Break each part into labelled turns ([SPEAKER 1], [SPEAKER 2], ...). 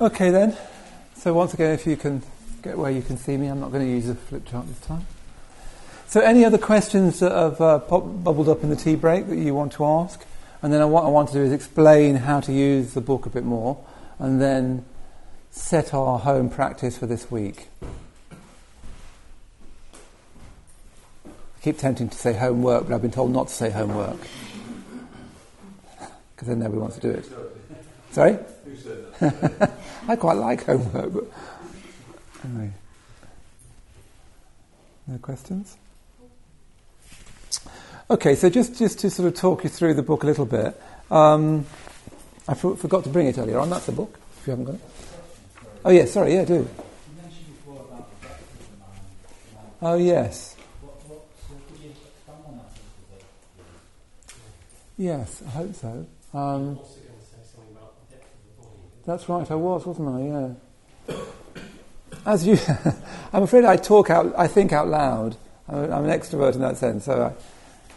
[SPEAKER 1] Okay then. So once again, if you can get where you can see me, I'm not going to use a flip chart this time. So any other questions that have uh, pop- bubbled up in the tea break that you want to ask? And then what I want to do is explain how to use the book a bit more, and then set our home practice for this week. I keep tempting to say homework, but I've been told not to say homework because then nobody wants to do it. Sorry? Who said that? I quite like homework, but anyway. No questions? Okay, so just, just to sort of talk you through the book a little bit. Um, I for, forgot to bring it earlier on. That's the book, if you haven't got it. Oh, yes, sorry, yeah, do. Oh, yes. Yes, I hope so. Um, that's right, I was, wasn't I? Yeah. As you, I'm afraid I talk out, I think out loud. I'm, an extrovert in that sense, so I,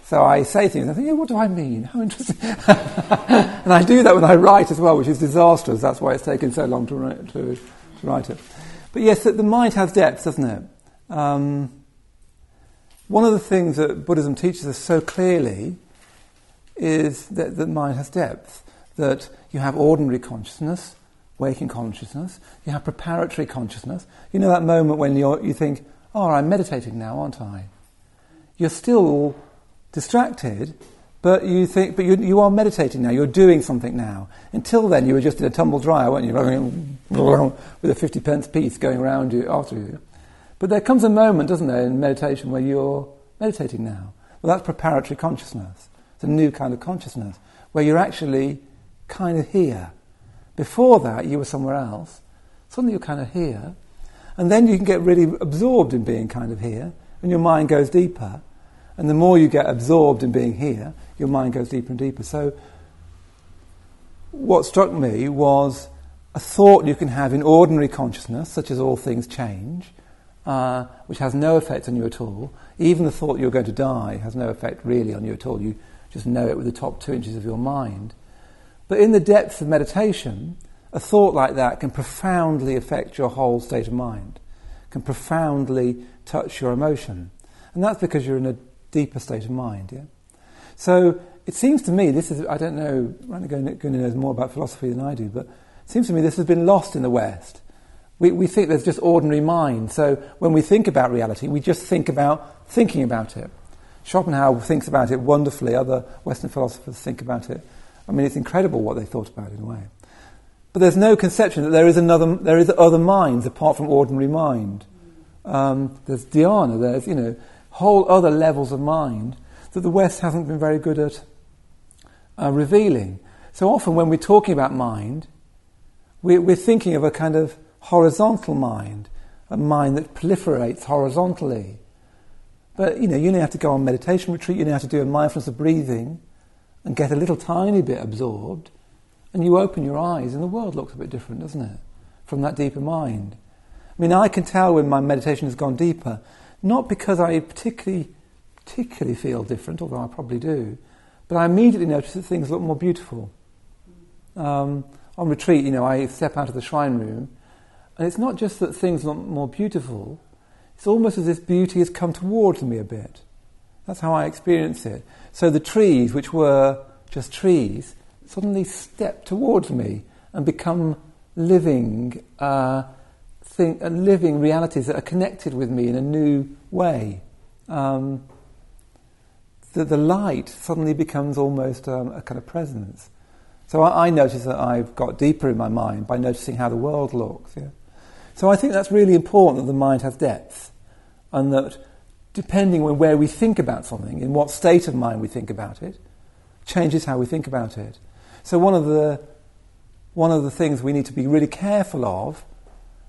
[SPEAKER 1] so I say things. I think, yeah, what do I mean? How interesting! and I do that when I write as well, which is disastrous. That's why it's taken so long to write, to, to write it. But yes, the mind has depth, doesn't it? Um, one of the things that Buddhism teaches us so clearly is that the mind has depth. That you have ordinary consciousness, waking consciousness, you have preparatory consciousness. You know that moment when you're, you think, oh, I'm meditating now, aren't I? You're still distracted, but you think, but you, you are meditating now, you're doing something now. Until then, you were just in a tumble dryer, weren't you? With a 50 pence piece going around you after you. But there comes a moment, doesn't there, in meditation where you're meditating now. Well, that's preparatory consciousness. It's a new kind of consciousness where you're actually kind of here. Before that, you were somewhere else. Suddenly, you're kind of here. And then you can get really absorbed in being kind of here, and your mind goes deeper. And the more you get absorbed in being here, your mind goes deeper and deeper. So, what struck me was a thought you can have in ordinary consciousness, such as all things change, uh, which has no effect on you at all. Even the thought you're going to die has no effect really on you at all. You just know it with the top two inches of your mind. But in the depth of meditation, a thought like that can profoundly affect your whole state of mind, can profoundly touch your emotion. And that's because you're in a deeper state of mind. Yeah? So it seems to me, this is, I don't know, Rana knows more about philosophy than I do, but it seems to me this has been lost in the West. We, we think there's just ordinary mind. So when we think about reality, we just think about thinking about it. Schopenhauer thinks about it wonderfully. Other Western philosophers think about it. I mean, it's incredible what they thought about in a way. But there's no conception that there is another, there is other minds apart from ordinary mind. Um, there's dhyana, there's, you know, whole other levels of mind that the West hasn't been very good at uh, revealing. So often when we're talking about mind, we're, we're thinking of a kind of horizontal mind, a mind that proliferates horizontally. But you know, you only have to go on meditation retreat, you only have to do a mindfulness of breathing and get a little tiny bit absorbed, and you open your eyes and the world looks a bit different, doesn't it? From that deeper mind. I mean, I can tell when my meditation has gone deeper, not because I particularly particularly feel different, although I probably do, but I immediately notice that things look more beautiful. Um, on retreat, you know, I step out of the shrine room, and it's not just that things look more beautiful, it's almost as if beauty has come towards me a bit. That's how I experience it. So the trees, which were just trees, suddenly step towards me and become living, uh, thing, uh, living realities that are connected with me in a new way. Um, the, the light suddenly becomes almost um, a kind of presence. So I, I, notice that I've got deeper in my mind by noticing how the world looks. Yeah? So I think that's really important that the mind has depth, and that depending on where we think about something, in what state of mind we think about it, changes how we think about it. So one of the one of the things we need to be really careful of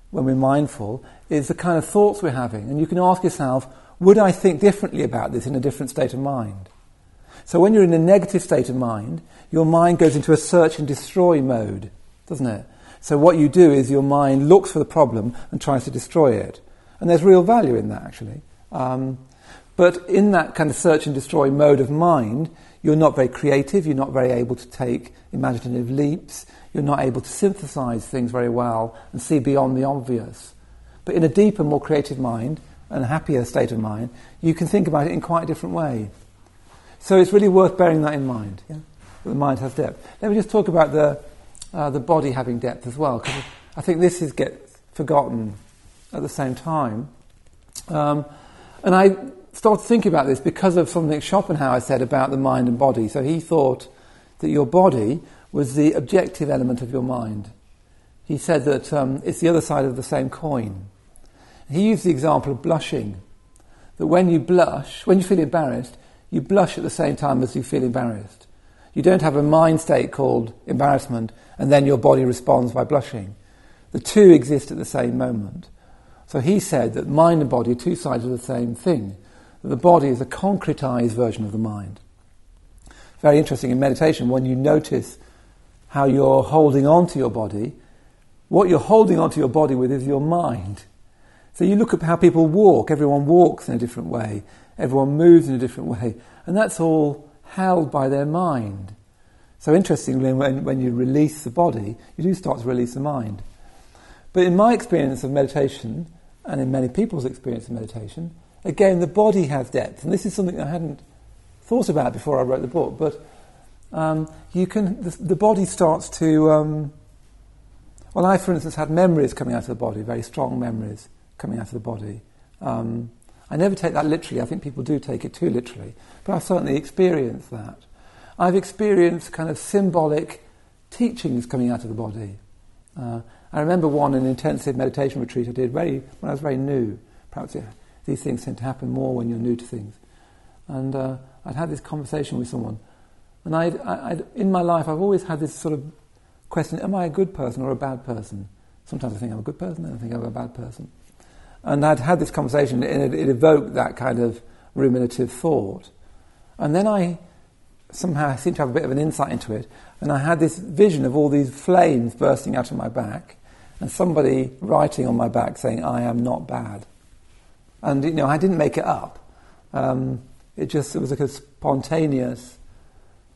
[SPEAKER 1] when we're mindful is the kind of thoughts we're having. And you can ask yourself, would I think differently about this in a different state of mind? So when you're in a negative state of mind, your mind goes into a search and destroy mode, doesn't it? So what you do is your mind looks for the problem and tries to destroy it. And there's real value in that, actually. Um, but in that kind of search and destroy mode of mind, you're not very creative, you're not very able to take imaginative leaps, you're not able to synthesize things very well and see beyond the obvious. But in a deeper, more creative mind and a happier state of mind, you can think about it in quite a different way. So it's really worth bearing that in mind. Yeah? That the mind has depth. Let me just talk about the, uh, the body having depth as well, because I think this is gets forgotten at the same time. Um, and I started thinking about this because of something Schopenhauer said about the mind and body. So he thought that your body was the objective element of your mind. He said that um, it's the other side of the same coin. He used the example of blushing. That when you blush, when you feel embarrassed, you blush at the same time as you feel embarrassed. You don't have a mind state called embarrassment and then your body responds by blushing. The two exist at the same moment. So he said that mind and body are two sides of the same thing. That the body is a concretized version of the mind. Very interesting in meditation when you notice how you're holding on to your body, what you're holding on to your body with is your mind. So you look at how people walk, everyone walks in a different way, everyone moves in a different way, and that's all held by their mind. So interestingly, when, when you release the body, you do start to release the mind. But in my experience of meditation, and in many people's experience of meditation, again, the body has depth. And this is something I hadn't thought about before I wrote the book, but um, you can, the, the, body starts to. Um, well, I, for instance, had memories coming out of the body, very strong memories coming out of the body. Um, I never take that literally. I think people do take it too literally. But I've certainly experienced that. I've experienced kind of symbolic teachings coming out of the body. Uh, I remember one an intensive meditation retreat I did very, when I was very new. Perhaps these things tend to happen more when you're new to things. And uh, I'd had this conversation with someone. And I'd, I'd, in my life, I've always had this sort of question am I a good person or a bad person? Sometimes I think I'm a good person, and I think I'm a bad person. And I'd had this conversation, and it, it evoked that kind of ruminative thought. And then I somehow seemed to have a bit of an insight into it, and I had this vision of all these flames bursting out of my back, and somebody writing on my back saying, I am not bad. And, you know, I didn't make it up. Um, it just, it was like a spontaneous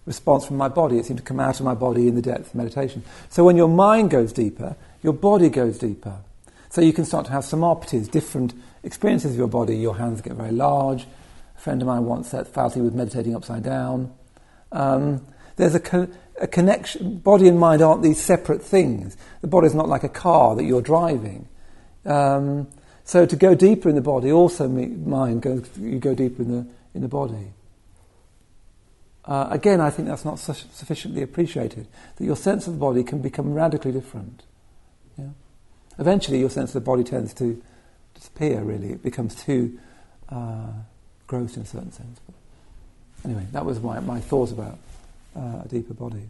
[SPEAKER 1] response from my body. It seemed to come out of my body in the depth of meditation. So when your mind goes deeper, your body goes deeper. So you can start to have samadhis, different experiences of your body. Your hands get very large. A friend of mine once felt he was meditating upside down. Um, there's a, a, connection. Body and mind aren't these separate things. The body is not like a car that you're driving. Um, so to go deeper in the body, also mind goes. You go deeper in the in the body. Uh, again, I think that's not su- sufficiently appreciated. That your sense of the body can become radically different. Yeah? Eventually, your sense of the body tends to disappear. Really, it becomes too uh, gross in a certain sense. But anyway, that was my, my thoughts about uh, a deeper body.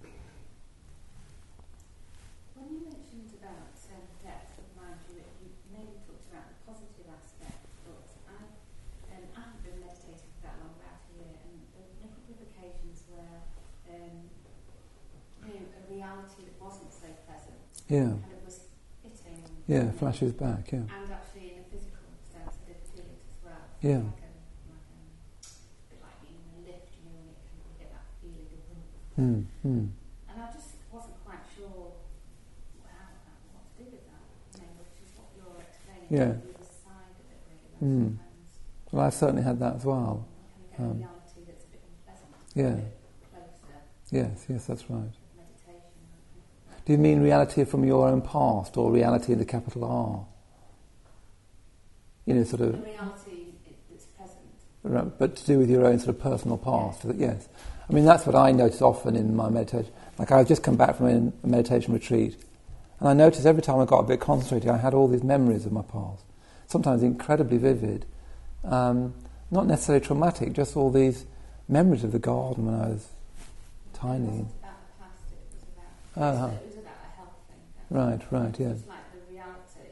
[SPEAKER 2] When you mentioned about um, depth of mind, you, you mainly talked about the positive aspect, but I, um, I haven't been meditating for that long, about a year, and there were a couple of occasions where um, you know, a reality that wasn't so pleasant
[SPEAKER 1] yeah.
[SPEAKER 2] And it was hitting.
[SPEAKER 1] Yeah, flashes back, yeah.
[SPEAKER 2] And actually, in a physical sense, I did feel it as well.
[SPEAKER 1] Yeah.
[SPEAKER 2] Like a, like a, bit like being in a lift, you know, when it can get that feeling of
[SPEAKER 1] mm, mm.
[SPEAKER 2] And I just wasn't quite sure how, what to do with that, you know, which is what you're explaining.
[SPEAKER 1] Yeah.
[SPEAKER 2] The other side of it, really.
[SPEAKER 1] Mm. Well, I've certainly had that as well.
[SPEAKER 2] Um, reality that's a bit unpleasant.
[SPEAKER 1] Yeah.
[SPEAKER 2] A bit closer.
[SPEAKER 1] Yes, yes, that's right. Do you mean reality from your own past or reality in the capital R? You know, sort of.
[SPEAKER 2] reality.
[SPEAKER 1] But to do with your own sort of personal past, yes. I mean, that's what I notice often in my meditation. Like, I've just come back from a meditation retreat, and I noticed every time I got a bit concentrated, I had all these memories of my past, sometimes incredibly vivid. Um, not necessarily traumatic, just all these memories of the garden when I was tiny.
[SPEAKER 2] Uh-huh.
[SPEAKER 1] Right, right, yeah.
[SPEAKER 2] It's like the reality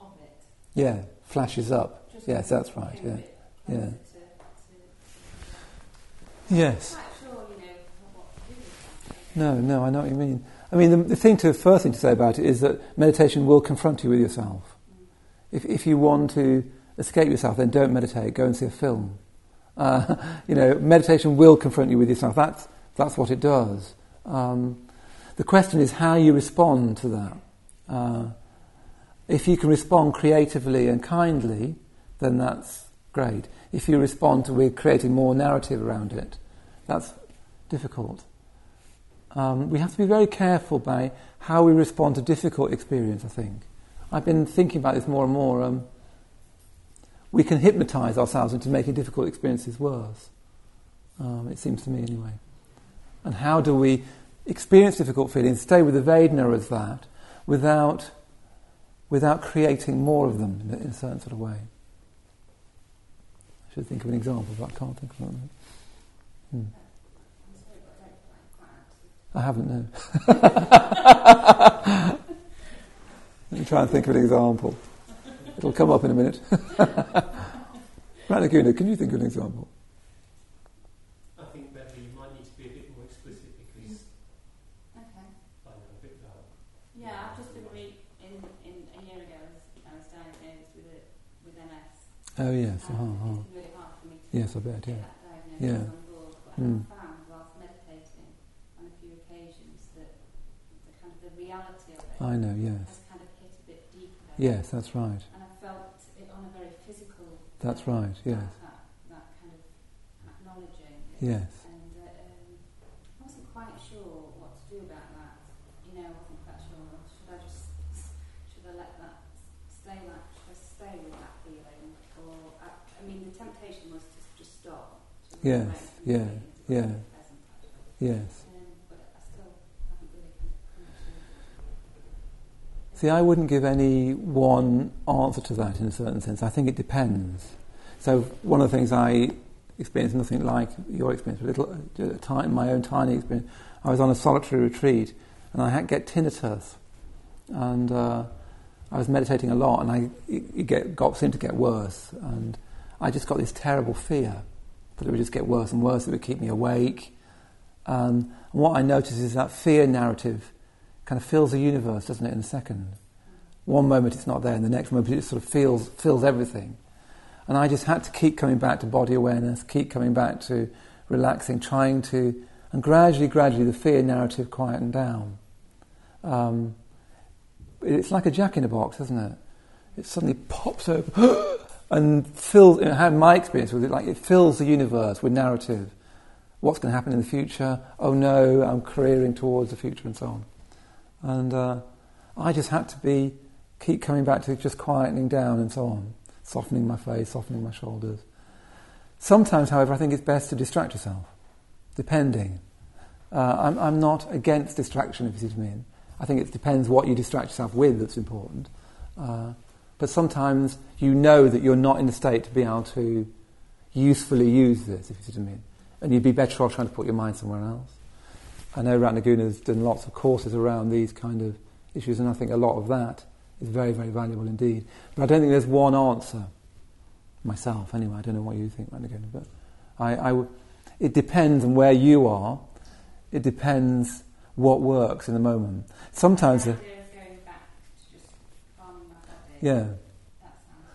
[SPEAKER 2] of it.
[SPEAKER 1] Yeah, flashes up. Just yes, that's right, yeah. Yeah. To, to yes.
[SPEAKER 2] Sure, you
[SPEAKER 1] know, no, no, I know what you mean. I mean, the, the, thing to first thing to say about it is that meditation will confront you with yourself. Mm. If if you want to escape yourself, then don't meditate. Go and see a film. Uh, you know, meditation will confront you with yourself. That's that's what it does. Um, The question is how you respond to that. Uh, if you can respond creatively and kindly, then that's great. If you respond to we're creating more narrative around it, that's difficult. Um, we have to be very careful by how we respond to difficult experience, I think. I've been thinking about this more and more. Um, we can hypnotize ourselves into making difficult experiences worse. Um, it seems to me, anyway. And how do we experience difficult feelings, stay with the Vedana as that, without, without creating more of them in a certain sort of way? I should think of an example, but I can't think of one. Hmm. I haven't, no. Let me try and think of an example. It'll come up in a minute. Ratnaguna, can you think of an example?
[SPEAKER 3] I think maybe you might need to be a bit more explicit because
[SPEAKER 2] Okay.
[SPEAKER 3] I know a bit about
[SPEAKER 2] Yeah, I've just been re- in, in a year ago. I was, I was diagnosed with it with MS.
[SPEAKER 1] Oh, yes.
[SPEAKER 2] and
[SPEAKER 1] Uh-huh, uh-huh. Yes, I bet, yeah.
[SPEAKER 2] that diagnosis
[SPEAKER 1] Yeah. Mm.
[SPEAKER 2] I found whilst meditating on a few occasions that the kind of the reality of it
[SPEAKER 1] I know, yes.
[SPEAKER 2] has kind of hit a bit deeper.
[SPEAKER 1] Yes, that's right.
[SPEAKER 2] And I felt it on a very physical.
[SPEAKER 1] That's right, yes.
[SPEAKER 2] That, that kind of acknowledging.
[SPEAKER 1] Yes.
[SPEAKER 2] And uh, um, I wasn't quite sure what to do about that. You know, I wasn't quite sure. Should I just should I let that stay like should I stay with that feeling, or I, I mean, the temptation was to just stop. To walk
[SPEAKER 1] Yes,
[SPEAKER 2] away from the
[SPEAKER 1] yeah,
[SPEAKER 2] feeling. It was
[SPEAKER 1] yeah.
[SPEAKER 2] very pleasant, actually.
[SPEAKER 1] Yes.
[SPEAKER 2] Um, but I still haven't really kind of come yes.
[SPEAKER 1] See, I wouldn't give any one answer to that in a certain sense. I think it depends. So, one of the things I experienced, nothing like your experience, but a little, uh, ti- my own tiny experience, I was on a solitary retreat and I had get tinnitus. And uh, I was meditating a lot and I it, it get, got, seemed to get worse. And I just got this terrible fear it would just get worse and worse, it would keep me awake. Um, and what I noticed is that fear narrative kind of fills the universe, doesn't it, in a second. One moment it's not there, and the next moment it sort of feels, fills everything. And I just had to keep coming back to body awareness, keep coming back to relaxing, trying to, and gradually, gradually the fear narrative quietened down. Um, it's like a jack in a box, isn't it? It suddenly pops open and fills, I had my experience with it, like it fills the universe with narrative. What's going to happen in the future? Oh no, I'm careering towards the future and so on. And uh, I just had to be, keep coming back to just quietening down and so on, softening my face, softening my shoulders. Sometimes, however, I think it's best to distract yourself, depending. Uh, I'm, I'm not against distraction, if you see what I mean. I think it depends what you distract yourself with that's important. Uh, but sometimes you know that you're not in a state to be able to usefully use this, if you see what I mean. And you'd be better off trying to put your mind somewhere else. I know Ratnaguna's done lots of courses around these kind of issues, and I think a lot of that is very, very valuable indeed. But I don't think there's one answer, myself anyway. I don't know what you think, Ratnaguna, but I, I w- it depends on where you are. It depends what works in the moment. Sometimes,
[SPEAKER 2] The
[SPEAKER 1] the,
[SPEAKER 2] idea of going back to just calming my body.
[SPEAKER 1] Yeah.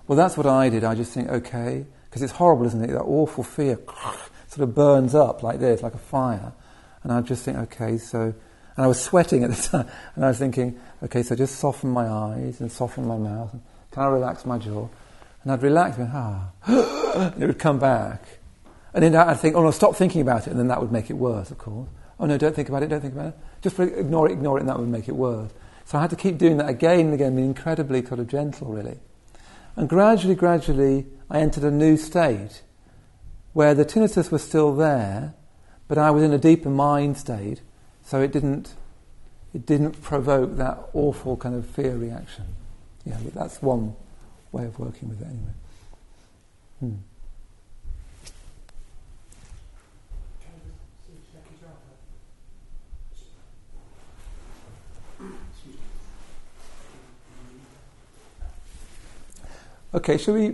[SPEAKER 1] Well, that's what I did. I just think, okay, because it's horrible, isn't it? That awful fear sort of burns up like this, like a fire. And I just think, okay, so, and I was sweating at the time, and I was thinking, okay, so just soften my eyes and soften my mouth, and can I relax my jaw? And I'd relax, and ah, and it would come back. And then I'd think, oh no, stop thinking about it, and then that would make it worse, of course. Oh no, don't think about it, don't think about it. Just ignore it, ignore it, and that would make it worse. So I had to keep doing that again and again, being incredibly kind of gentle, really. And gradually, gradually, I entered a new state where the tinnitus was still there, but I was in a deeper mind state, so it didn't, it didn't provoke that awful kind of fear reaction. Yeah, but that's one way of working with it anyway. Hmm. Okay, shall we,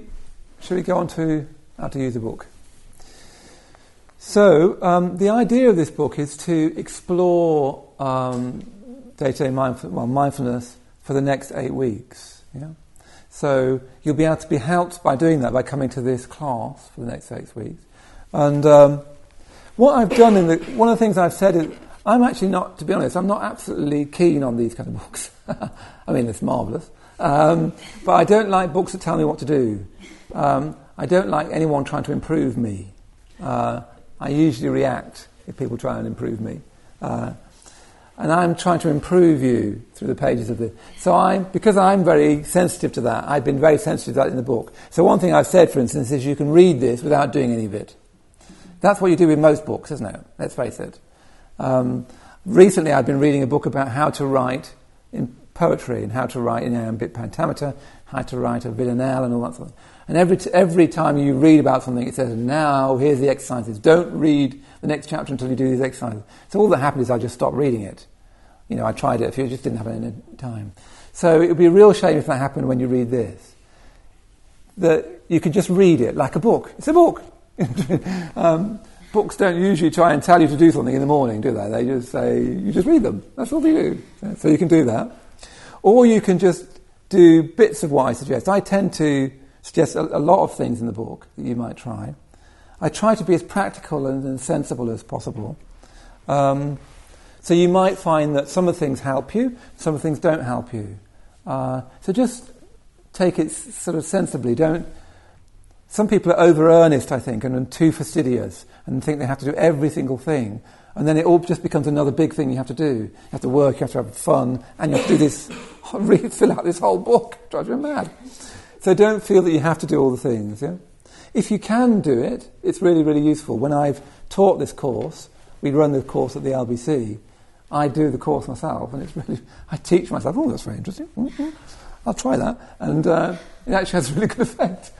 [SPEAKER 1] shall we go on to how to use the book? So, um, the idea of this book is to explore um, day-to-day well, mindfulness for the next eight weeks. Yeah? So, you'll be able to be helped by doing that by coming to this class for the next eight weeks. And um, what I've done in the, one of the things I've said is I'm actually not, to be honest, I'm not absolutely keen on these kind of books. I mean, it's marvellous. Um, but I don't like books that tell me what to do. Um, I don't like anyone trying to improve me. Uh, I usually react if people try and improve me. Uh, and I'm trying to improve you through the pages of this. So I'm, because I'm very sensitive to that, I've been very sensitive to that in the book. So one thing I've said, for instance, is you can read this without doing any of it. That's what you do with most books, isn't it? Let's face it. Um, recently I've been reading a book about how to write in poetry and how to write in iambic pentameter, how to write a villanelle and all that sort of thing. And every, t- every time you read about something, it says, now here's the exercises. Don't read the next chapter until you do these exercises. So all that happened is I just stopped reading it. You know, I tried it a few, just didn't have any time. So it would be a real shame if that happened when you read this. That you could just read it like a book. It's a book. um, books don't usually try and tell you to do something in the morning, do they? They just say, you just read them. That's all they do. So you can do that. Or you can just do bits of what I suggest. I tend to suggest a, a lot of things in the book that you might try. I try to be as practical and, and sensible as possible. Um, so you might find that some of the things help you, some of the things don't help you. Uh, so just take it sort of sensibly. Don't. Some people are over earnest, I think, and too fastidious, and think they have to do every single thing. And then it all just becomes another big thing you have to do. You have to work, you have to have fun, and you have to do this, fill out this whole book. It drives you mad. So don't feel that you have to do all the things. Yeah? If you can do it, it's really, really useful. When I've taught this course, we run the course at the LBC. I do the course myself, and it's really, I teach myself, oh, that's very interesting. Mm-hmm. I'll try that. And uh, it actually has a really good effect.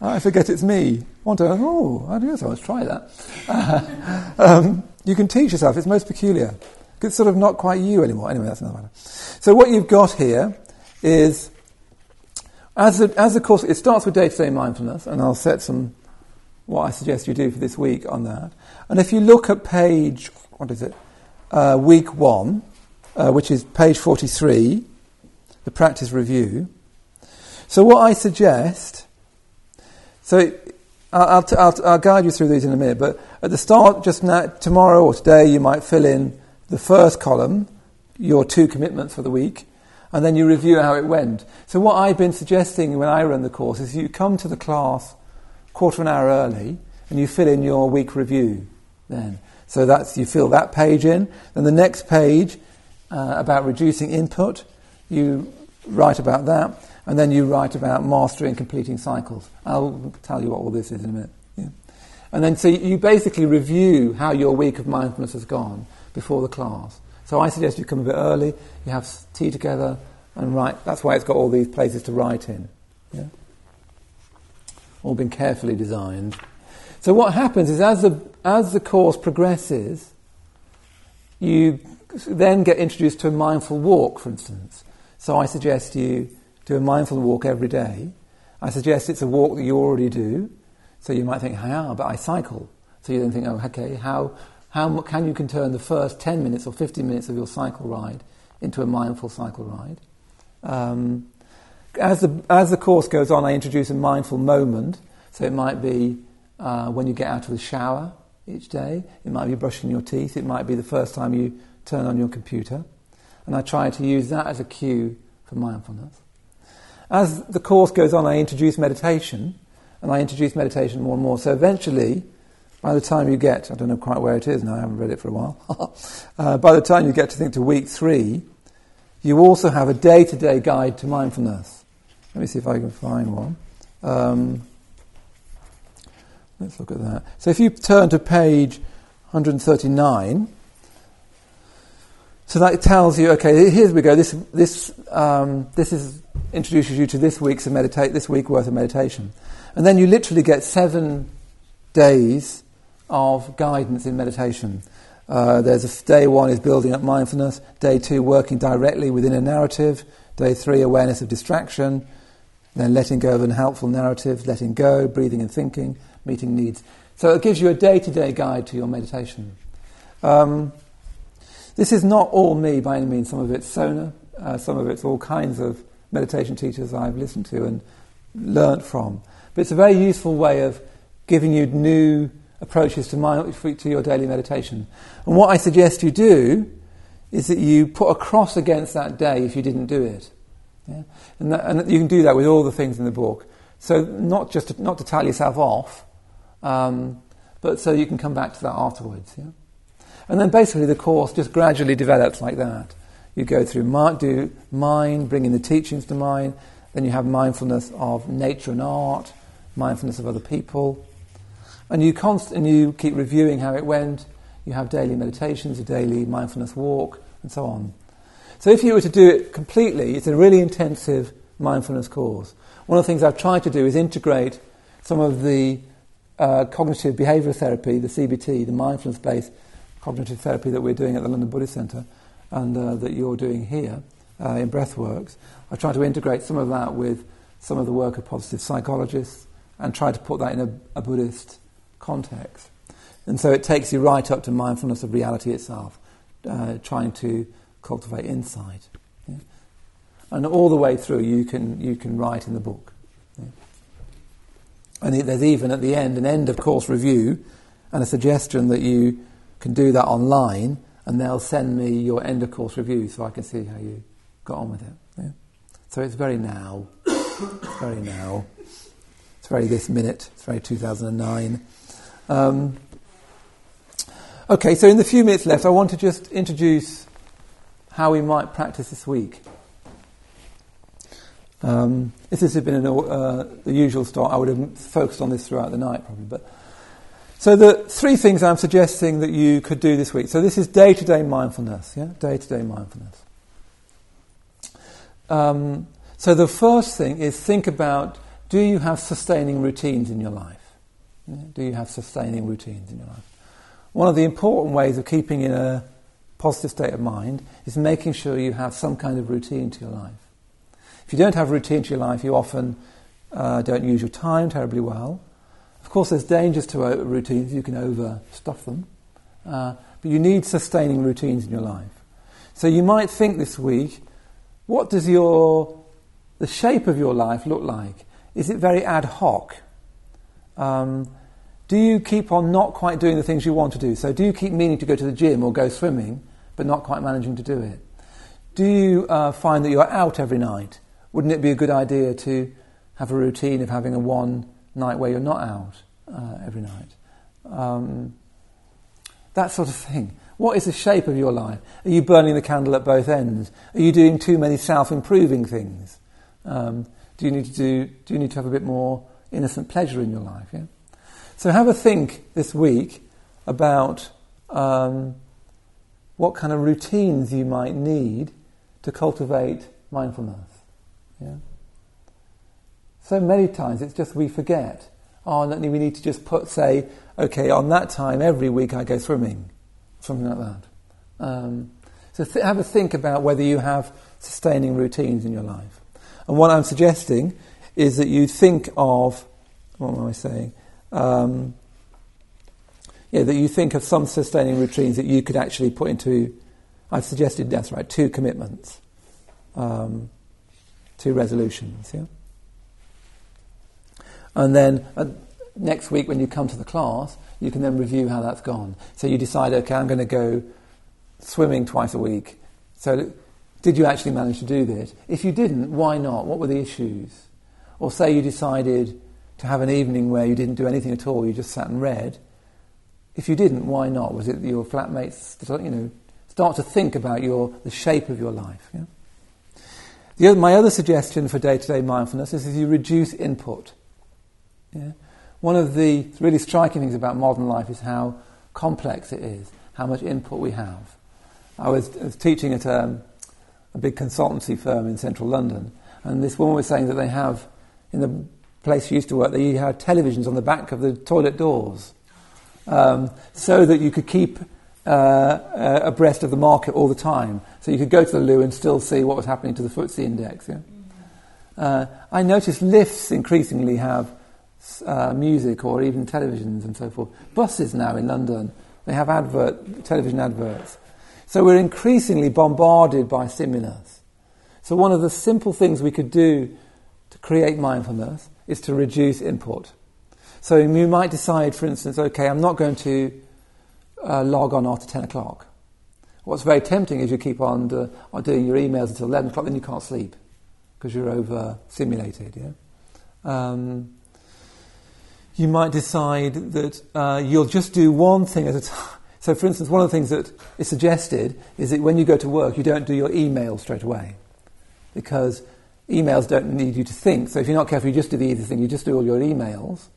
[SPEAKER 1] I forget it's me. One day, oh, I guess I'll try that. Uh, um, you can teach yourself, it's most peculiar. It's sort of not quite you anymore. Anyway, that's another matter. So, what you've got here is as the, as the course, it starts with day to day mindfulness, and I'll set some what I suggest you do for this week on that. And if you look at page, what is it, uh, week one, uh, which is page 43, the practice review. So, what I suggest, so I'll, I'll, I'll, I'll guide you through these in a minute, but at the start, just now, tomorrow or today, you might fill in the first column, your two commitments for the week, and then you review how it went. So, what I've been suggesting when I run the course is you come to the class quarter of an hour early and you fill in your week review then. So, that's, you fill that page in. Then the next page uh, about reducing input, you write about that. And then you write about mastering and completing cycles. I'll tell you what all this is in a minute. Yeah. And then so you basically review how your week of mindfulness has gone before the class. So I suggest you come a bit early, you have tea together, and write. That's why it's got all these places to write in. Yeah? All been carefully designed. So what happens is as the, as the course progresses, you then get introduced to a mindful walk, for instance. So I suggest you do a mindful walk every day. I suggest it's a walk that you already do. So you might think, how? But I cycle. So you then think, oh, okay, how, how can you turn the first 10 minutes or 15 minutes of your cycle ride into a mindful cycle ride? Um, as, the, as the course goes on, I introduce a mindful moment. So it might be uh, when you get out of the shower each day, it might be brushing your teeth, it might be the first time you turn on your computer. And I try to use that as a cue for mindfulness. As the course goes on, I introduce meditation, and I introduce meditation more and more. So eventually, by the time you get, I don't know quite where it is now, I haven't read it for a while, uh, by the time you get to think to week three, you also have a day to day guide to mindfulness. Let me see if I can find one. Um, let's look at that. So if you turn to page 139, so that tells you, okay, here we go. This, this, um, this is, introduces you to this week's meditate, this week worth of meditation. And then you literally get seven days of guidance in meditation. Uh, there's a, day one is building up mindfulness. Day two, working directly within a narrative. Day three, awareness of distraction. Then letting go of unhelpful narratives, letting go, breathing and thinking, meeting needs. So it gives you a day-to-day guide to your meditation. Um, this is not all me by any means. Some of it's Sona. Uh, some of it's all kinds of meditation teachers I've listened to and learnt from. But it's a very useful way of giving you new approaches to, my, to your daily meditation. And what I suggest you do is that you put a cross against that day if you didn't do it. Yeah? And, that, and, you can do that with all the things in the book. So not just to, not to tell yourself off, um, but so you can come back to that afterwards. Yeah? And then basically the course just gradually develops like that. You go through do mind, bringing the teachings to mind. Then you have mindfulness of nature and art, mindfulness of other people, and you const- and you keep reviewing how it went. You have daily meditations, a daily mindfulness walk, and so on. So if you were to do it completely, it's a really intensive mindfulness course. One of the things I've tried to do is integrate some of the uh, cognitive behavioural therapy, the CBT, the mindfulness-based cognitive therapy that we're doing at the London Buddhist Centre and uh, that you're doing here uh, in Breathworks. I try to integrate some of that with some of the work of positive psychologists and try to put that in a, a Buddhist context. And so it takes you right up to mindfulness of reality itself, uh, trying to cultivate insight. Yeah? And all the way through, you can, you can write in the book. Yeah? And there's even at the end an end of course review and a suggestion that you can do that online and they'll send me your end of course review so I can see how you got on with it. Yeah? So it's very now. it's very now. It's very this minute. It's very 2009. Um, okay, so in the few minutes left, I want to just introduce how we might practice this week. Um, if this had been an, uh, the usual start, I would have focused on this throughout the night probably, but so the three things I'm suggesting that you could do this week. So this is day-to-day mindfulness, yeah, day-to-day mindfulness. Um, so the first thing is think about: Do you have sustaining routines in your life? Yeah? Do you have sustaining routines in your life? One of the important ways of keeping in a positive state of mind is making sure you have some kind of routine to your life. If you don't have routine to your life, you often uh, don't use your time terribly well. Of course, there's dangers to uh, routines. You can overstuff them. Uh, but you need sustaining routines in your life. So you might think this week, what does your the shape of your life look like? Is it very ad hoc? Um, do you keep on not quite doing the things you want to do? So do you keep meaning to go to the gym or go swimming, but not quite managing to do it? Do you uh, find that you're out every night? Wouldn't it be a good idea to have a routine of having a one night where you're not out uh, every night. Um, that sort of thing. What is the shape of your life? Are you burning the candle at both ends? Are you doing too many self-improving things? Um, do you need to do? Do you need to have a bit more innocent pleasure in your life? Yeah. So have a think this week about um, what kind of routines you might need to cultivate mindfulness. Yeah. So many times it's just we forget. Oh, we need to just put, say, okay, on that time every week I go swimming, something like that. Um, so th- have a think about whether you have sustaining routines in your life. And what I'm suggesting is that you think of, what am I saying? Um, yeah, that you think of some sustaining routines that you could actually put into, I've suggested, that's right, two commitments, um, two resolutions, yeah? And then uh, next week, when you come to the class, you can then review how that's gone. So you decide, okay, I'm going to go swimming twice a week. So did you actually manage to do this? If you didn't, why not? What were the issues? Or say you decided to have an evening where you didn't do anything at all, you just sat and read. If you didn't, why not? Was it your flatmates? You know, start to think about your the shape of your life. Yeah? My other suggestion for day-to-day mindfulness is you reduce input. Yeah? One of the really striking things about modern life is how complex it is, how much input we have. I was, I was teaching at a, um, a big consultancy firm in central London, and this woman was saying that they have, in the place she used to work, they had televisions on the back of the toilet doors um, so that you could keep uh, uh, abreast of the market all the time. So you could go to the loo and still see what was happening to the FTSE index. Yeah? Uh, I noticed lifts increasingly have uh, music or even televisions and so forth. Buses now in London, they have advert, television adverts. So we're increasingly bombarded by stimulus. So one of the simple things we could do to create mindfulness is to reduce input. So you might decide, for instance, okay, I'm not going to uh, log on after 10 o'clock. What's very tempting is you keep on, do, on doing your emails until 11 o'clock, then you can't sleep because you're over simulated. Yeah? Um, you might decide that uh, you'll just do one thing at a time. So, for instance, one of the things that is suggested is that when you go to work, you don't do your email straight away because emails don't need you to think. So, if you're not careful, you just do the easy thing, you just do all your emails,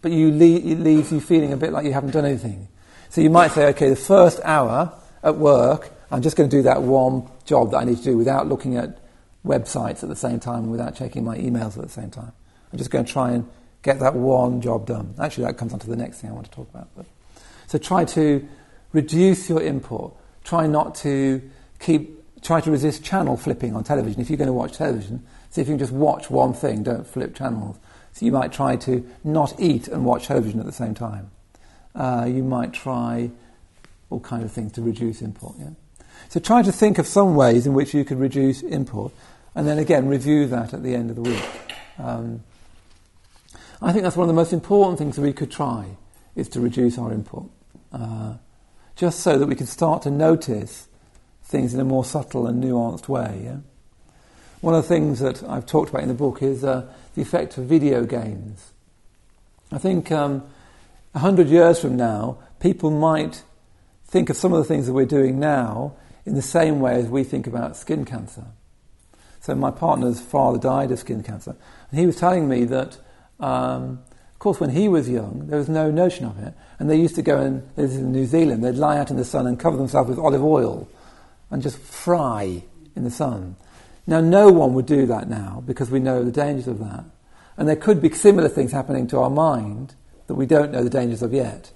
[SPEAKER 1] but you le- it leaves you feeling a bit like you haven't done anything. So, you might say, okay, the first hour at work, I'm just going to do that one job that I need to do without looking at websites at the same time and without checking my emails at the same time. I'm just going to try and get that one job done. Actually, that comes on to the next thing I want to talk about. But. So try to reduce your input. Try not to keep, try to resist channel flipping on television. If you're going to watch television, see if you can just watch one thing, don't flip channels. So you might try to not eat and watch television at the same time. Uh, you might try all kinds of things to reduce input. Yeah? So try to think of some ways in which you could reduce input, and then again review that at the end of the week. Um, I think that's one of the most important things that we could try is to reduce our input uh, just so that we can start to notice things in a more subtle and nuanced way. Yeah? One of the things that I've talked about in the book is uh, the effect of video games. I think um, a hundred years from now, people might think of some of the things that we're doing now in the same way as we think about skin cancer. So my partner's father died of skin cancer, and he was telling me that um, of course, when he was young, there was no notion of it. And they used to go and, this is in New Zealand, they'd lie out in the sun and cover themselves with olive oil and just fry in the sun. Now, no one would do that now because we know the dangers of that. And there could be similar things happening to our mind that we don't know the dangers of yet.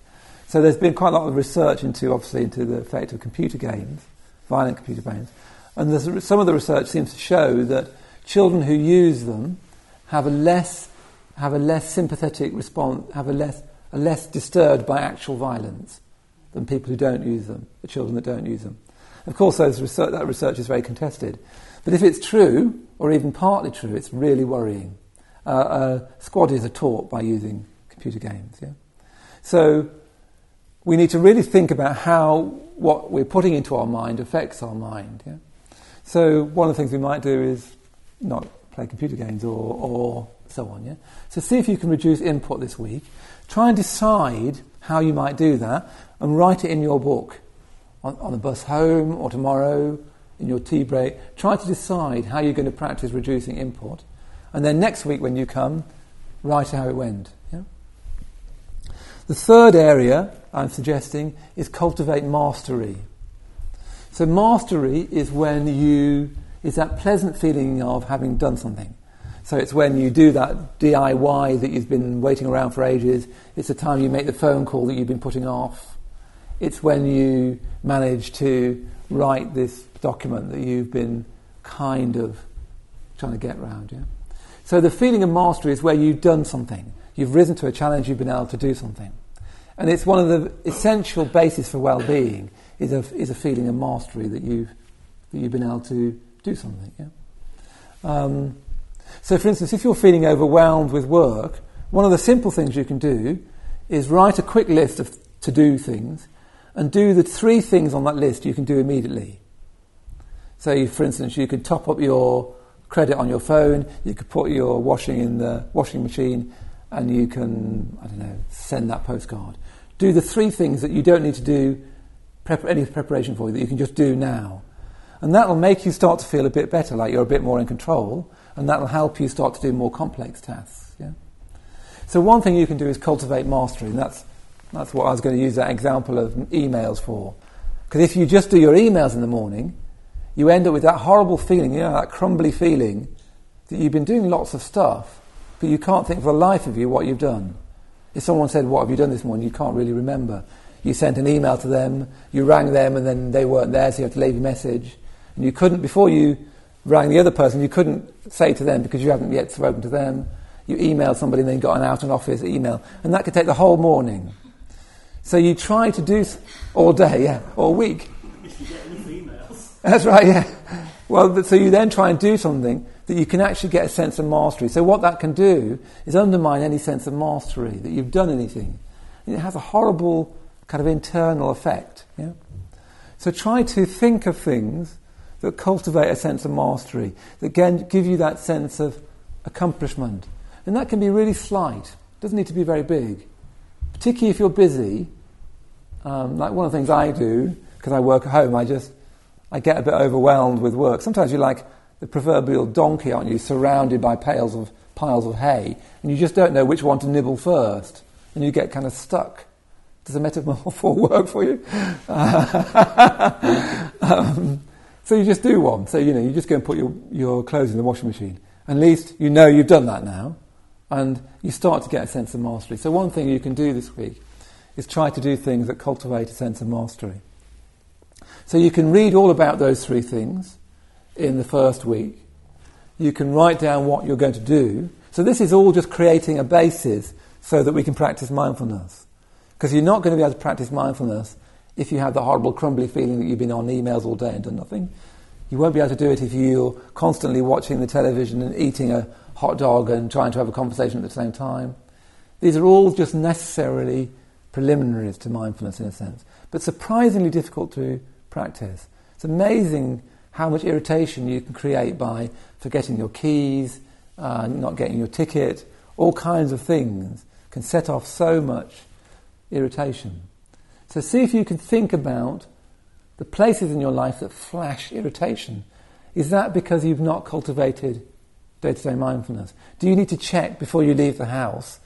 [SPEAKER 1] So there's been quite a lot of research into, obviously, into the effect of computer games, violent computer games. And some of the research seems to show that children who use them have a less have a less sympathetic response, have a less, a less disturbed by actual violence than people who don't use them, the children that don't use them. Of course, research, that research is very contested. But if it's true, or even partly true, it's really worrying. Uh, uh, squaddies are taught by using computer games. Yeah? So we need to really think about how what we're putting into our mind affects our mind. Yeah? So one of the things we might do is not play computer games or, or so on. Yeah? So see if you can reduce input this week. Try and decide how you might do that and write it in your book on, on the bus home or tomorrow in your tea break. Try to decide how you're going to practice reducing input. And then next week when you come, write how it went. Yeah? The third area I'm suggesting is cultivate mastery. So mastery is when you is that pleasant feeling of having done something. So it's when you do that DIY that you've been waiting around for ages. It's the time you make the phone call that you've been putting off. It's when you manage to write this document that you've been kind of trying to get around. Yeah? So the feeling of mastery is where you've done something. You've risen to a challenge, you've been able to do something. And it's one of the essential bases for well-being is a, is a feeling of mastery that you've, that you've been able to do something. Yeah? Um, so, for instance, if you're feeling overwhelmed with work, one of the simple things you can do is write a quick list of to do things and do the three things on that list you can do immediately. So, for instance, you could top up your credit on your phone, you could put your washing in the washing machine, and you can, I don't know, send that postcard. Do the three things that you don't need to do prep- any preparation for, that you can just do now. And that will make you start to feel a bit better, like you're a bit more in control, and that will help you start to do more complex tasks. Yeah? So one thing you can do is cultivate mastery, and that's, that's what I was going to use that example of emails for. Because if you just do your emails in the morning, you end up with that horrible feeling, you know, that crumbly feeling that you've been doing lots of stuff, but you can't think for the life of you what you've done. If someone said, What have you done this morning? you can't really remember. You sent an email to them, you rang them, and then they weren't there, so you had to leave a message. And you couldn't, before you rang the other person, you couldn't say to them because you hadn't yet spoken to them. You emailed somebody and then got an out of office email. And that could take the whole morning. So you try to do all day, yeah, all week. That's right, yeah. Well, so you then try and do something that you can actually get a sense of mastery. So, what that can do is undermine any sense of mastery, that you've done anything. And it has a horrible kind of internal effect. Yeah? So, try to think of things that cultivate a sense of mastery, that give you that sense of accomplishment. And that can be really slight, it doesn't need to be very big. Particularly if you're busy, um, like one of the things I do, because I work at home, I just I get a bit overwhelmed with work. Sometimes you're like the proverbial donkey, aren't you, surrounded by piles of piles of hay, and you just don't know which one to nibble first, and you get kind of stuck. Does a metaphor work for you? um, so you just do one. So you know, you just go and put your, your clothes in the washing machine. At least you know you've done that now, and you start to get a sense of mastery. So one thing you can do this week is try to do things that cultivate a sense of mastery. So you can read all about those three things in the first week. You can write down what you're going to do. So this is all just creating a basis so that we can practice mindfulness. Because you're not going to be able to practice mindfulness if you have the horrible crumbly feeling that you've been on emails all day and done nothing. You won't be able to do it if you're constantly watching the television and eating a hot dog and trying to have a conversation at the same time. These are all just necessarily preliminaries to mindfulness in a sense, but surprisingly difficult to practice. It's amazing how much irritation you can create by forgetting your keys, uh, not getting your ticket, all kinds of things can set off so much irritation. So see if you can think about the places in your life that flash irritation. Is that because you've not cultivated day to day mindfulness? Do you need to check before you leave the house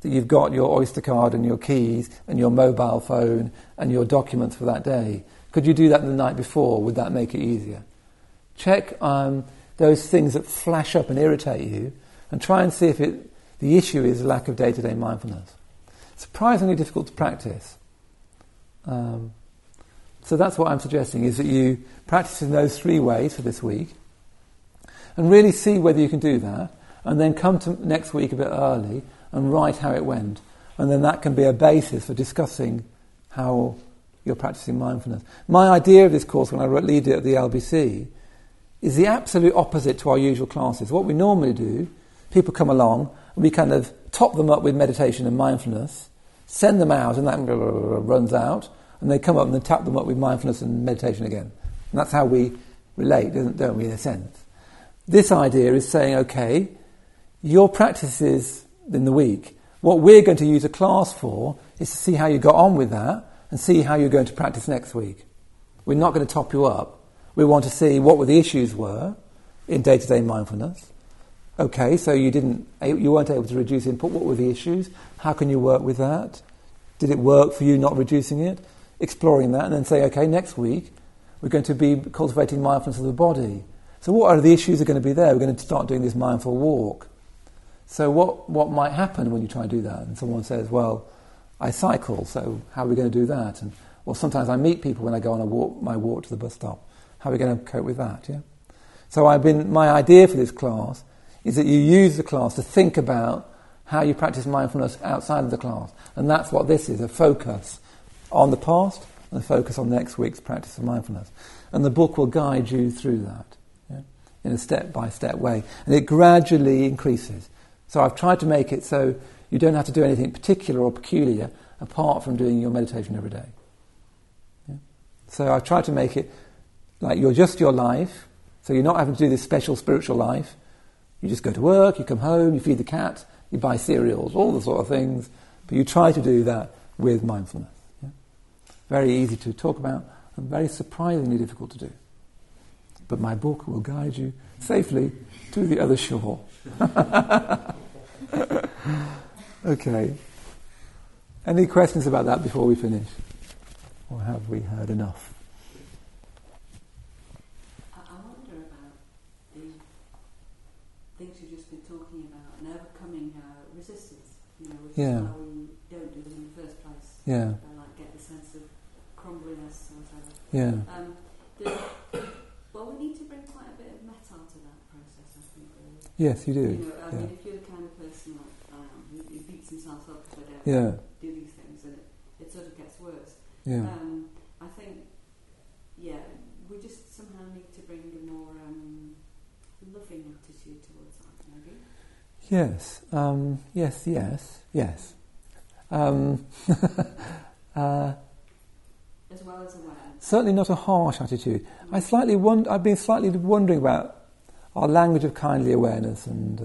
[SPEAKER 1] that you've got your Oyster card and your keys and your mobile phone and your documents for that day? Could you do that the night before? Would that make it easier? Check um, those things that flash up and irritate you and try and see if it, the issue is lack of day to day mindfulness. Surprisingly difficult to practice. Um, so that's what I'm suggesting is that you practice in those three ways for this week and really see whether you can do that and then come to next week a bit early and write how it went. And then that can be a basis for discussing how you're practicing mindfulness. My idea of this course when I lead it at the LBC is the absolute opposite to our usual classes. What we normally do, people come along and we kind of top them up with meditation and mindfulness, send them out, and that runs out, and they come up and then tap them up with mindfulness and meditation again. And that's how we relate, don't we, in a sense? This idea is saying, okay, your practices in the week, what we're going to use a class for is to see how you got on with that and see how you're going to practice next week. We're not going to top you up. We want to see what were the issues were in day-to-day mindfulness. Okay, so you didn't, you weren't able to reduce input. What were the issues? How can you work with that? Did it work for you not reducing it? Exploring that, and then say, okay, next week we're going to be cultivating mindfulness of the body. So, what are the issues that are going to be there? We're going to start doing this mindful walk. So, what, what might happen when you try and do that? And someone says, well, I cycle, so how are we going to do that? And well, sometimes I meet people when I go on a walk, my walk to the bus stop. How are we going to cope with that? Yeah. So I've been, my idea for this class is that you use the class to think about how you practice mindfulness outside of the class. And that's what this is, a focus on the past and a focus on next week's practice of mindfulness. And the book will guide you through that yeah, in a step-by-step way. And it gradually increases. So I've tried to make it so you don't have to do anything particular or peculiar apart from doing your meditation every day. Yeah? So I've tried to make it like you're just your life, so you're not having to do this special spiritual life. You just go to work, you come home, you feed the cat, you buy cereals, all the sort of things, but you try to do that with mindfulness. Yeah? Very easy to talk about and very surprisingly difficult to do. But my book will guide you safely to the other shore. okay. Any questions about that before we finish? Or have we heard enough?
[SPEAKER 2] Yeah. we don't do them in the first place.
[SPEAKER 1] Yeah.
[SPEAKER 2] And like get the sense of crumbliness or whatever.
[SPEAKER 1] Yeah.
[SPEAKER 2] Um, well, we need to bring quite a bit of metta to that process, I think. Really.
[SPEAKER 1] Yes, you do.
[SPEAKER 2] You know, I
[SPEAKER 1] yeah.
[SPEAKER 2] mean, if you're the kind of person like I am, who, who beats himself up because I don't
[SPEAKER 1] yeah.
[SPEAKER 2] do these things, and it, it sort of gets worse.
[SPEAKER 1] Yeah.
[SPEAKER 2] Um, I think, yeah, we just somehow need to bring a more um, loving attitude towards art, maybe.
[SPEAKER 1] Yes, um, yes, yes, yes. Um, uh,
[SPEAKER 2] as well as awareness.
[SPEAKER 1] certainly not a harsh attitude. I slightly won- I've been slightly wondering about our language of kindly awareness, and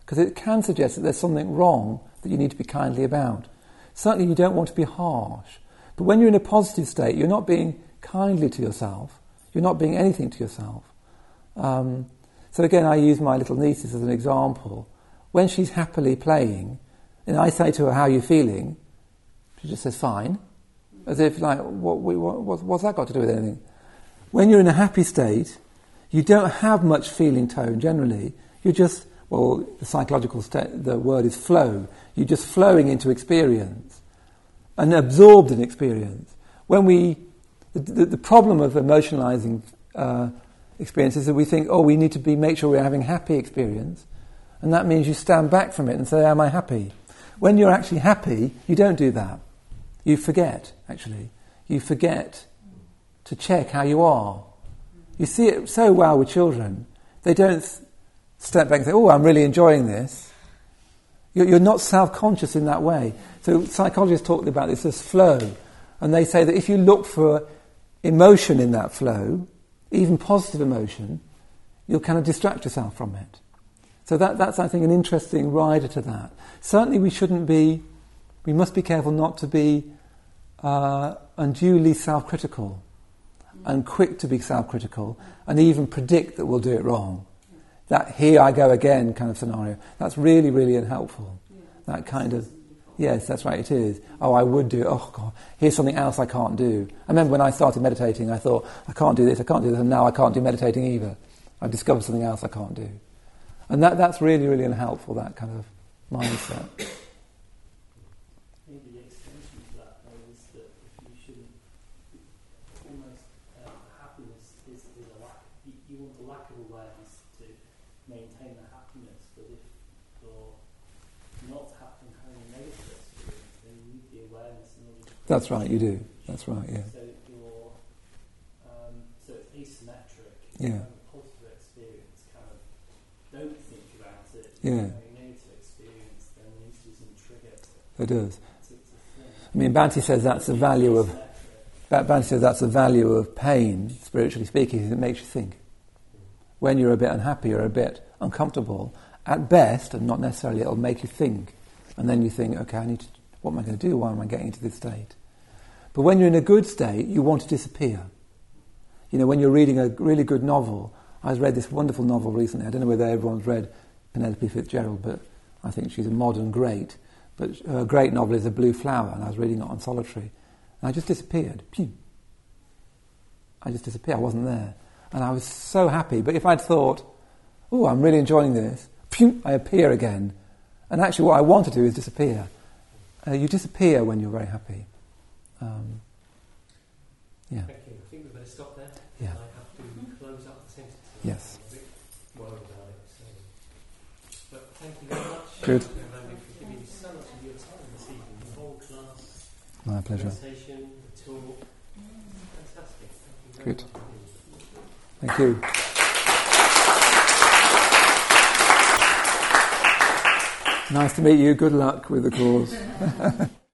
[SPEAKER 1] because it can suggest that there's something wrong that you need to be kindly about. Certainly, you don't want to be harsh, but when you're in a positive state, you're not being kindly to yourself. You're not being anything to yourself. Um, so again, I use my little nieces as an example. When she's happily playing, and I say to her, "How are you feeling?" She just says, "Fine," as if like, what, what, what, what's that got to do with anything? When you're in a happy state, you don't have much feeling tone generally. You're just, well, the psychological state, the word is flow. You're just flowing into experience and absorbed in experience. When we, the, the, the problem of emotionalizing uh, experience is that we think, oh, we need to be make sure we're having happy experience, and that means you stand back from it and say, am I happy? When you're actually happy, you don't do that. You forget, actually. You forget to check how you are. You see it so well with children. They don't step back and say, oh, I'm really enjoying this. You're, not self conscious in that way. So psychologists talk about this as flow. And they say that if you look for emotion in that flow, even positive emotion, you'll kind of distract yourself from it. So that, that's, I think, an interesting rider to that. Certainly, we shouldn't be, we must be careful not to be uh, unduly self critical and quick to be self critical and even predict that we'll do it wrong. That here I go again kind of scenario. That's really, really unhelpful. That kind of, yes, that's right, it is. Oh, I would do, oh God, here's something else I can't do. I remember when I started meditating, I thought, I can't do this, I can't do this, and now I can't do meditating either. I've discovered something else I can't do. And that, that's really, really unhelpful, that kind of mindset.
[SPEAKER 4] Maybe the extension to that though is that if you shouldn't almost uh, happiness is, is a lack you, you want the lack of awareness to maintain the happiness, but if you're not having having a negative experience, then you need the awareness in order to
[SPEAKER 1] That's right, you do. That's right, yeah.
[SPEAKER 4] So you're um, so it's asymmetric.
[SPEAKER 1] Yeah
[SPEAKER 4] have a positive experience, kind of don't think about it.
[SPEAKER 1] Yeah.
[SPEAKER 4] Having a negative experience, then at least isn't
[SPEAKER 1] It does.
[SPEAKER 4] to, to think.
[SPEAKER 1] I mean, Bhante says that's the value of, Ba- Bhante says that's the value of pain, spiritually speaking, is it makes you think. When you're a bit unhappy or a bit uncomfortable, at best, and not necessarily, it'll make you think. And then you think, okay, I need to, what am I going to do? Why am I getting into this state? But when you're in a good state, you want to disappear. You know, when you're reading a really good novel, I've read this wonderful novel recently. I don't know whether everyone's read Penelope Fitzgerald, but I think she's a modern great. But her great novel is A Blue Flower, and I was reading it on solitary. And I just disappeared. Pew. I just disappeared. I wasn't there. And I was so happy. But if I'd thought, oh, I'm really enjoying this, pew, I appear again. And actually, what I want to do is disappear. Uh, you disappear when you're very happy. Um, yeah.
[SPEAKER 3] Thank you. I think we better stop there.
[SPEAKER 1] Yeah.
[SPEAKER 3] I have to close up the sentence.
[SPEAKER 1] Yes.
[SPEAKER 3] I'm a bit worried about it. So. But thank you very much.
[SPEAKER 1] Good.
[SPEAKER 3] And Randy, for giving me so much of your time this evening. The whole class,
[SPEAKER 1] My pleasure.
[SPEAKER 3] presentation, the talk. Fantastic. Thank you
[SPEAKER 1] Good. Thank you. Nice to meet you. Good luck with the course.